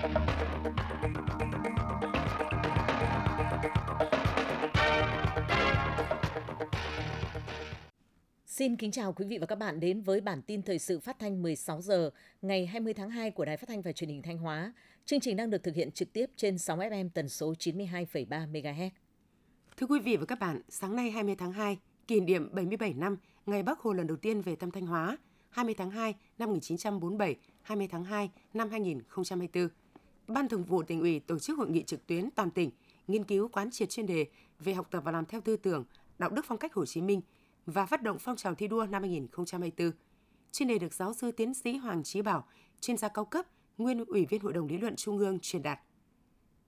Xin kính chào quý vị và các bạn đến với bản tin thời sự phát thanh 16 giờ ngày 20 tháng 2 của Đài Phát thanh và Truyền hình Thanh Hóa. Chương trình đang được thực hiện trực tiếp trên sóng FM tần số 92,3 MHz. Thưa quý vị và các bạn, sáng nay 20 tháng 2, kỷ niệm 77 năm ngày Bác Hồ lần đầu tiên về thăm Thanh Hóa, 20 tháng 2 năm 1947, 20 tháng 2 năm 2024. Ban Thường vụ tỉnh ủy tổ chức hội nghị trực tuyến toàn tỉnh nghiên cứu quán triệt chuyên đề về học tập và làm theo tư tưởng, đạo đức phong cách Hồ Chí Minh – và phát động phong trào thi đua năm 2024. Chuyên đề được giáo sư tiến sĩ Hoàng Chí Bảo, chuyên gia cao cấp, nguyên ủy viên Hội đồng lý luận Trung ương truyền đạt.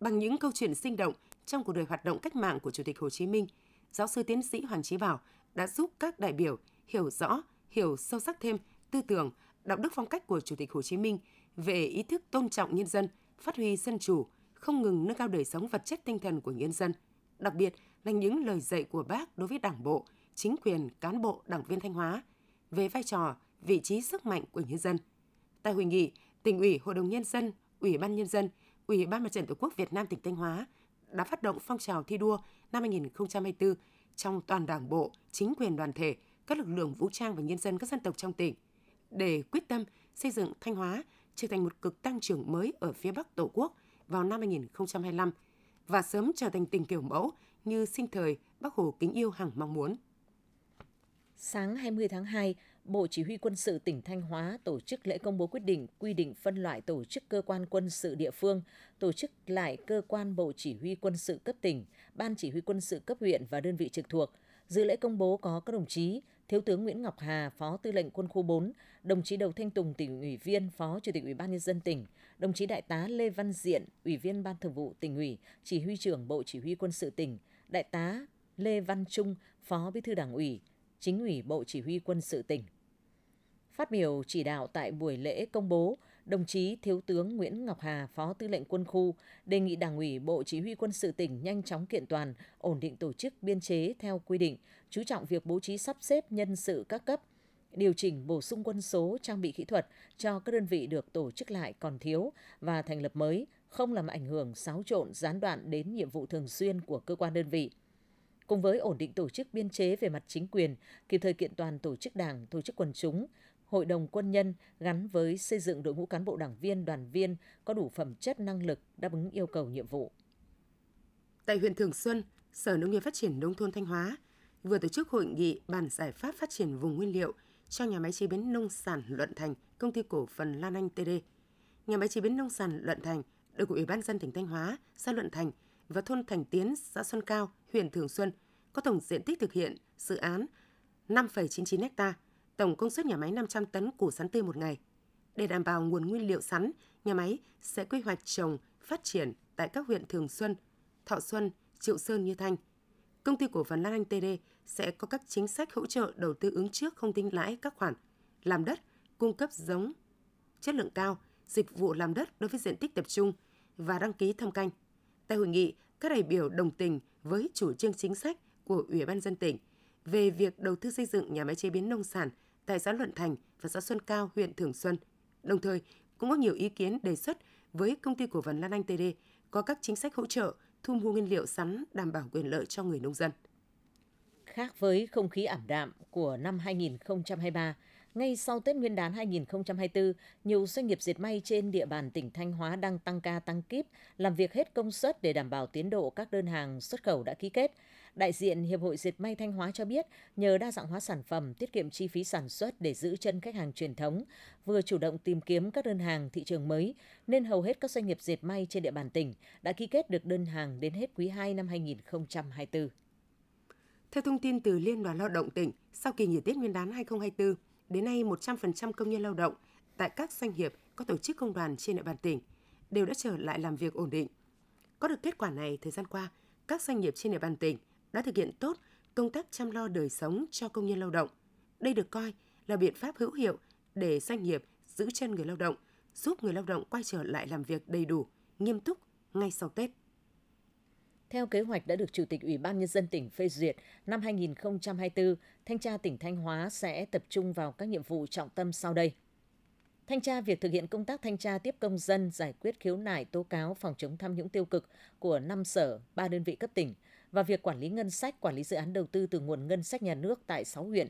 Bằng những câu chuyện sinh động trong cuộc đời hoạt động cách mạng của Chủ tịch Hồ Chí Minh, giáo sư tiến sĩ Hoàng Chí Bảo đã giúp các đại biểu hiểu rõ, hiểu sâu sắc thêm tư tưởng, đạo đức phong cách của Chủ tịch Hồ Chí Minh về ý thức tôn trọng nhân dân, phát huy dân chủ, không ngừng nâng cao đời sống vật chất tinh thần của nhân dân, đặc biệt là những lời dạy của bác đối với Đảng bộ, chính quyền, cán bộ, đảng viên Thanh Hóa về vai trò, vị trí sức mạnh của nhân dân. Tại hội nghị, tỉnh ủy, hội đồng nhân dân, ủy ban nhân dân, ủy ban mặt trận tổ quốc Việt Nam tỉnh Thanh Hóa đã phát động phong trào thi đua năm 2024 trong toàn đảng bộ, chính quyền đoàn thể, các lực lượng vũ trang và nhân dân các dân tộc trong tỉnh để quyết tâm xây dựng Thanh Hóa trở thành một cực tăng trưởng mới ở phía Bắc Tổ quốc vào năm 2025 và sớm trở thành tỉnh kiểu mẫu như sinh thời Bác Hồ kính yêu hằng mong muốn. Sáng 20 tháng 2, Bộ Chỉ huy Quân sự tỉnh Thanh Hóa tổ chức lễ công bố quyết định quy định phân loại tổ chức cơ quan quân sự địa phương, tổ chức lại cơ quan Bộ Chỉ huy Quân sự cấp tỉnh, Ban Chỉ huy Quân sự cấp huyện và đơn vị trực thuộc. Dự lễ công bố có các đồng chí Thiếu tướng Nguyễn Ngọc Hà, Phó Tư lệnh Quân khu 4, đồng chí Đầu Thanh Tùng, tỉnh ủy viên, Phó Chủ tịch Ủy ban nhân dân tỉnh, đồng chí Đại tá Lê Văn Diện, Ủy viên Ban Thường vụ tỉnh ủy, Chỉ huy trưởng Bộ Chỉ huy Quân sự tỉnh, Đại tá Lê Văn Trung, Phó Bí thư Đảng ủy, Chính ủy Bộ Chỉ huy Quân sự tỉnh. Phát biểu chỉ đạo tại buổi lễ công bố, đồng chí Thiếu tướng Nguyễn Ngọc Hà, Phó Tư lệnh Quân khu, đề nghị Đảng ủy Bộ Chỉ huy Quân sự tỉnh nhanh chóng kiện toàn, ổn định tổ chức biên chế theo quy định, chú trọng việc bố trí sắp xếp nhân sự các cấp, điều chỉnh bổ sung quân số trang bị kỹ thuật cho các đơn vị được tổ chức lại còn thiếu và thành lập mới, không làm ảnh hưởng xáo trộn gián đoạn đến nhiệm vụ thường xuyên của cơ quan đơn vị – cùng với ổn định tổ chức biên chế về mặt chính quyền, kịp thời kiện toàn tổ chức đảng, tổ chức quần chúng, hội đồng quân nhân gắn với xây dựng đội ngũ cán bộ đảng viên, đoàn viên có đủ phẩm chất năng lực đáp ứng yêu cầu nhiệm vụ. Tại huyện Thường Xuân, Sở Nông nghiệp Phát triển Nông thôn Thanh Hóa vừa tổ chức hội nghị bàn giải pháp phát triển vùng nguyên liệu cho nhà máy chế biến nông sản Luận Thành, công ty cổ phần Lan Anh TD. Nhà máy chế biến nông sản Luận Thành được Ủy ban dân tỉnh Thanh Hóa, xã Luận Thành và thôn Thành Tiến, xã Xuân Cao, huyện Thường Xuân có tổng diện tích thực hiện dự án 5,99 ha, tổng công suất nhà máy 500 tấn củ sắn tươi một ngày. Để đảm bảo nguồn nguyên liệu sắn, nhà máy sẽ quy hoạch trồng, phát triển tại các huyện Thường Xuân, Thọ Xuân, Triệu Sơn như Thanh. Công ty cổ phần Lan Anh TD sẽ có các chính sách hỗ trợ đầu tư ứng trước không tính lãi các khoản làm đất, cung cấp giống chất lượng cao, dịch vụ làm đất đối với diện tích tập trung và đăng ký thâm canh. Tại hội nghị, các đại biểu đồng tình với chủ trương chính sách của Ủy ban dân tỉnh về việc đầu tư xây dựng nhà máy chế biến nông sản tại xã Luận Thành và xã Xuân Cao, huyện Thường Xuân. Đồng thời, cũng có nhiều ý kiến đề xuất với công ty cổ phần Lan Anh TD có các chính sách hỗ trợ thu mua nguyên liệu sắn đảm bảo quyền lợi cho người nông dân. Khác với không khí ảm đạm của năm 2023, ngay sau Tết Nguyên đán 2024, nhiều doanh nghiệp dệt may trên địa bàn tỉnh Thanh Hóa đang tăng ca tăng kíp, làm việc hết công suất để đảm bảo tiến độ các đơn hàng xuất khẩu đã ký kết. Đại diện Hiệp hội Dệt may Thanh Hóa cho biết, nhờ đa dạng hóa sản phẩm, tiết kiệm chi phí sản xuất để giữ chân khách hàng truyền thống, vừa chủ động tìm kiếm các đơn hàng thị trường mới, nên hầu hết các doanh nghiệp dệt may trên địa bàn tỉnh đã ký kết được đơn hàng đến hết quý 2 năm 2024. Theo thông tin từ Liên đoàn Lao động tỉnh, sau kỳ nghỉ Tết Nguyên đán 2024, đến nay 100% công nhân lao động tại các doanh nghiệp có tổ chức công đoàn trên địa bàn tỉnh đều đã trở lại làm việc ổn định. Có được kết quả này, thời gian qua, các doanh nghiệp trên địa bàn tỉnh đã thực hiện tốt công tác chăm lo đời sống cho công nhân lao động. Đây được coi là biện pháp hữu hiệu để doanh nghiệp giữ chân người lao động, giúp người lao động quay trở lại làm việc đầy đủ, nghiêm túc ngay sau Tết. Theo kế hoạch đã được Chủ tịch Ủy ban Nhân dân tỉnh phê duyệt, năm 2024, Thanh tra tỉnh Thanh Hóa sẽ tập trung vào các nhiệm vụ trọng tâm sau đây. Thanh tra việc thực hiện công tác thanh tra tiếp công dân, giải quyết khiếu nại, tố cáo phòng chống tham nhũng tiêu cực của 5 sở, 3 đơn vị cấp tỉnh và việc quản lý ngân sách, quản lý dự án đầu tư từ nguồn ngân sách nhà nước tại 6 huyện.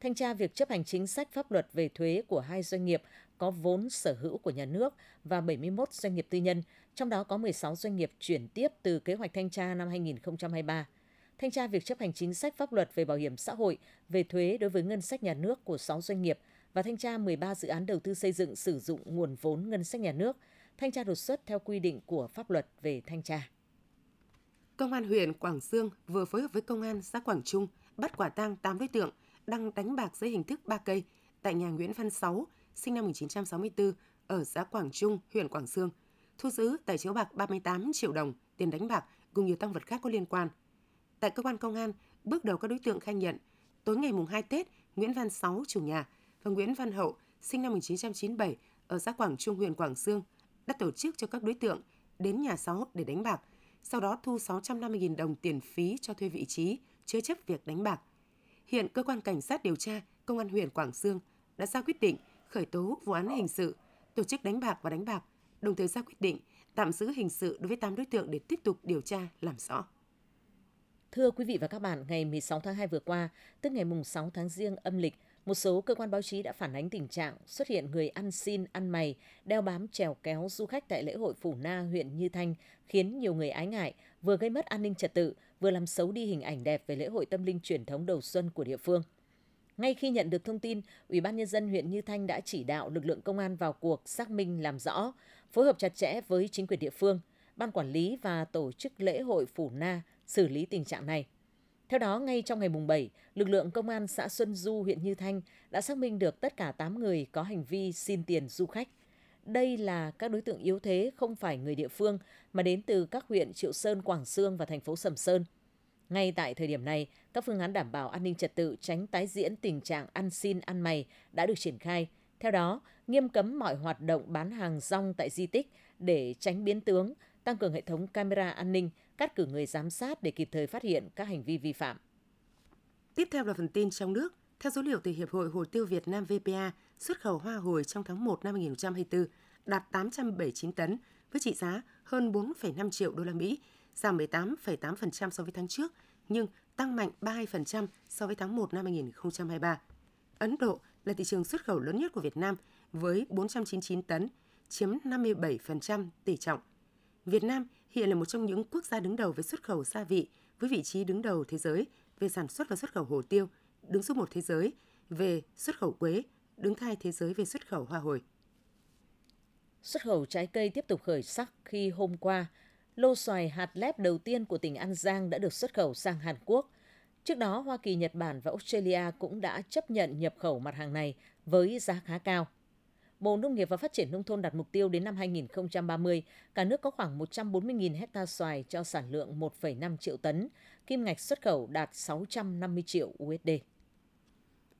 Thanh tra việc chấp hành chính sách pháp luật về thuế của hai doanh nghiệp có vốn sở hữu của nhà nước và 71 doanh nghiệp tư nhân, trong đó có 16 doanh nghiệp chuyển tiếp từ kế hoạch thanh tra năm 2023 thanh tra việc chấp hành chính sách pháp luật về bảo hiểm xã hội, về thuế đối với ngân sách nhà nước của 6 doanh nghiệp và thanh tra 13 dự án đầu tư xây dựng sử dụng nguồn vốn ngân sách nhà nước, thanh tra đột xuất theo quy định của pháp luật về thanh tra. Công an huyện Quảng Sương vừa phối hợp với Công an xã Quảng Trung bắt quả tang 8 đối tượng đang đánh bạc dưới hình thức ba cây tại nhà Nguyễn Văn Sáu, sinh năm 1964, ở xã Quảng Trung, huyện Quảng Sương. Thu giữ tại chiếu bạc 38 triệu đồng, tiền đánh bạc cùng nhiều tăng vật khác có liên quan – Tại cơ quan công an, bước đầu các đối tượng khai nhận, tối ngày mùng 2 Tết, Nguyễn Văn Sáu, chủ nhà, và Nguyễn Văn Hậu, sinh năm 1997, ở xã Quảng Trung, huyện Quảng Sương, đã tổ chức cho các đối tượng đến nhà Sáu để đánh bạc, sau đó thu 650.000 đồng tiền phí cho thuê vị trí, chứa chấp việc đánh bạc. Hiện cơ quan cảnh sát điều tra công an huyện Quảng Sương đã ra quyết định khởi tố vụ án hình sự, tổ chức đánh bạc và đánh bạc, đồng thời ra quyết định tạm giữ hình sự đối với 8 đối tượng để tiếp tục điều tra làm rõ. Thưa quý vị và các bạn, ngày 16 tháng 2 vừa qua, tức ngày mùng 6 tháng riêng âm lịch, một số cơ quan báo chí đã phản ánh tình trạng xuất hiện người ăn xin, ăn mày, đeo bám trèo kéo du khách tại lễ hội Phủ Na, huyện Như Thanh, khiến nhiều người ái ngại, vừa gây mất an ninh trật tự, vừa làm xấu đi hình ảnh đẹp về lễ hội tâm linh truyền thống đầu xuân của địa phương. Ngay khi nhận được thông tin, Ủy ban nhân dân huyện Như Thanh đã chỉ đạo lực lượng công an vào cuộc xác minh làm rõ, phối hợp chặt chẽ với chính quyền địa phương, ban quản lý và tổ chức lễ hội Phủ Na xử lý tình trạng này. Theo đó, ngay trong ngày mùng 7, lực lượng công an xã Xuân Du, huyện Như Thanh đã xác minh được tất cả 8 người có hành vi xin tiền du khách. Đây là các đối tượng yếu thế không phải người địa phương mà đến từ các huyện Triệu Sơn, Quảng Sương và thành phố Sầm Sơn. Ngay tại thời điểm này, các phương án đảm bảo an ninh trật tự tránh tái diễn tình trạng ăn xin ăn mày đã được triển khai. Theo đó, nghiêm cấm mọi hoạt động bán hàng rong tại di tích để tránh biến tướng, tăng cường hệ thống camera an ninh, cắt cử người giám sát để kịp thời phát hiện các hành vi vi phạm. Tiếp theo là phần tin trong nước. Theo số liệu từ Hiệp hội Hồ tiêu Việt Nam VPA, xuất khẩu hoa hồi trong tháng 1 năm 2024 đạt 879 tấn với trị giá hơn 4,5 triệu đô la Mỹ, giảm 18,8% so với tháng trước, nhưng tăng mạnh 32% so với tháng 1 năm 2023. Ấn Độ là thị trường xuất khẩu lớn nhất của Việt Nam với 499 tấn, chiếm 57% tỷ trọng. Việt Nam hiện là một trong những quốc gia đứng đầu về xuất khẩu gia vị với vị trí đứng đầu thế giới về sản xuất và xuất khẩu hồ tiêu, đứng số một thế giới về xuất khẩu quế, đứng hai thế giới về xuất khẩu hoa hồi. Xuất khẩu trái cây tiếp tục khởi sắc khi hôm qua, lô xoài hạt lép đầu tiên của tỉnh An Giang đã được xuất khẩu sang Hàn Quốc. Trước đó, Hoa Kỳ, Nhật Bản và Australia cũng đã chấp nhận nhập khẩu mặt hàng này với giá khá cao. Bộ Nông nghiệp và Phát triển Nông thôn đặt mục tiêu đến năm 2030, cả nước có khoảng 140.000 hecta xoài cho sản lượng 1,5 triệu tấn, kim ngạch xuất khẩu đạt 650 triệu USD.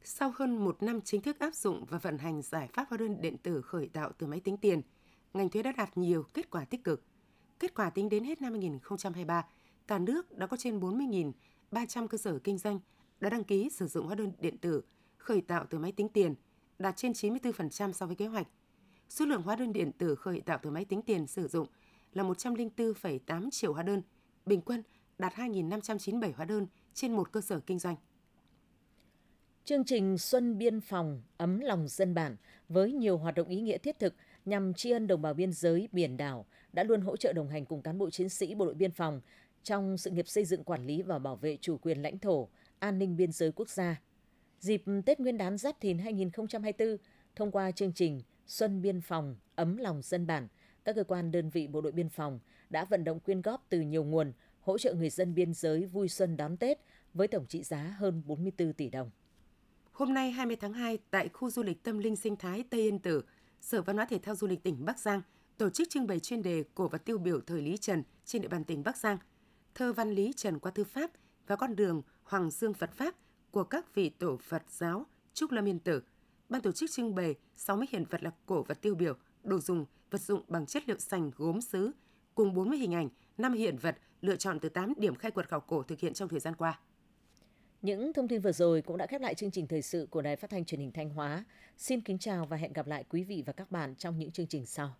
Sau hơn một năm chính thức áp dụng và vận hành giải pháp hóa đơn điện tử khởi tạo từ máy tính tiền, ngành thuế đã đạt nhiều kết quả tích cực. Kết quả tính đến hết năm 2023, cả nước đã có trên 300 cơ sở kinh doanh đã đăng ký sử dụng hóa đơn điện tử khởi tạo từ máy tính tiền – đạt trên 94% so với kế hoạch. Số lượng hóa đơn điện tử khởi tạo từ máy tính tiền sử dụng là 104,8 triệu hóa đơn, bình quân đạt 2.597 hóa đơn trên một cơ sở kinh doanh. Chương trình Xuân Biên phòng ấm lòng dân bản với nhiều hoạt động ý nghĩa thiết thực nhằm tri ân đồng bào biên giới biển đảo đã luôn hỗ trợ đồng hành cùng cán bộ chiến sĩ bộ đội biên phòng trong sự nghiệp xây dựng quản lý và bảo vệ chủ quyền lãnh thổ, an ninh biên giới quốc gia Dịp Tết Nguyên đán Giáp Thìn 2024, thông qua chương trình Xuân Biên phòng ấm lòng dân bản, các cơ quan đơn vị bộ đội biên phòng đã vận động quyên góp từ nhiều nguồn hỗ trợ người dân biên giới vui xuân đón Tết với tổng trị giá hơn 44 tỷ đồng. Hôm nay 20 tháng 2 tại khu du lịch tâm linh sinh thái Tây Yên Tử, Sở Văn hóa Thể thao Du lịch tỉnh Bắc Giang tổ chức trưng bày chuyên đề cổ vật tiêu biểu thời Lý Trần trên địa bàn tỉnh Bắc Giang, thơ văn Lý Trần qua thư pháp và con đường Hoàng Dương Phật Pháp – của các vị tổ Phật giáo Trúc Lâm Yên Tử. Ban tổ chức trưng bày 60 hiện vật là cổ vật tiêu biểu, đồ dùng, vật dụng bằng chất liệu sành gốm sứ, cùng 40 hình ảnh, 5 hiện vật lựa chọn từ 8 điểm khai quật khảo cổ thực hiện trong thời gian qua. Những thông tin vừa rồi cũng đã khép lại chương trình thời sự của Đài Phát thanh Truyền hình Thanh Hóa. Xin kính chào và hẹn gặp lại quý vị và các bạn trong những chương trình sau.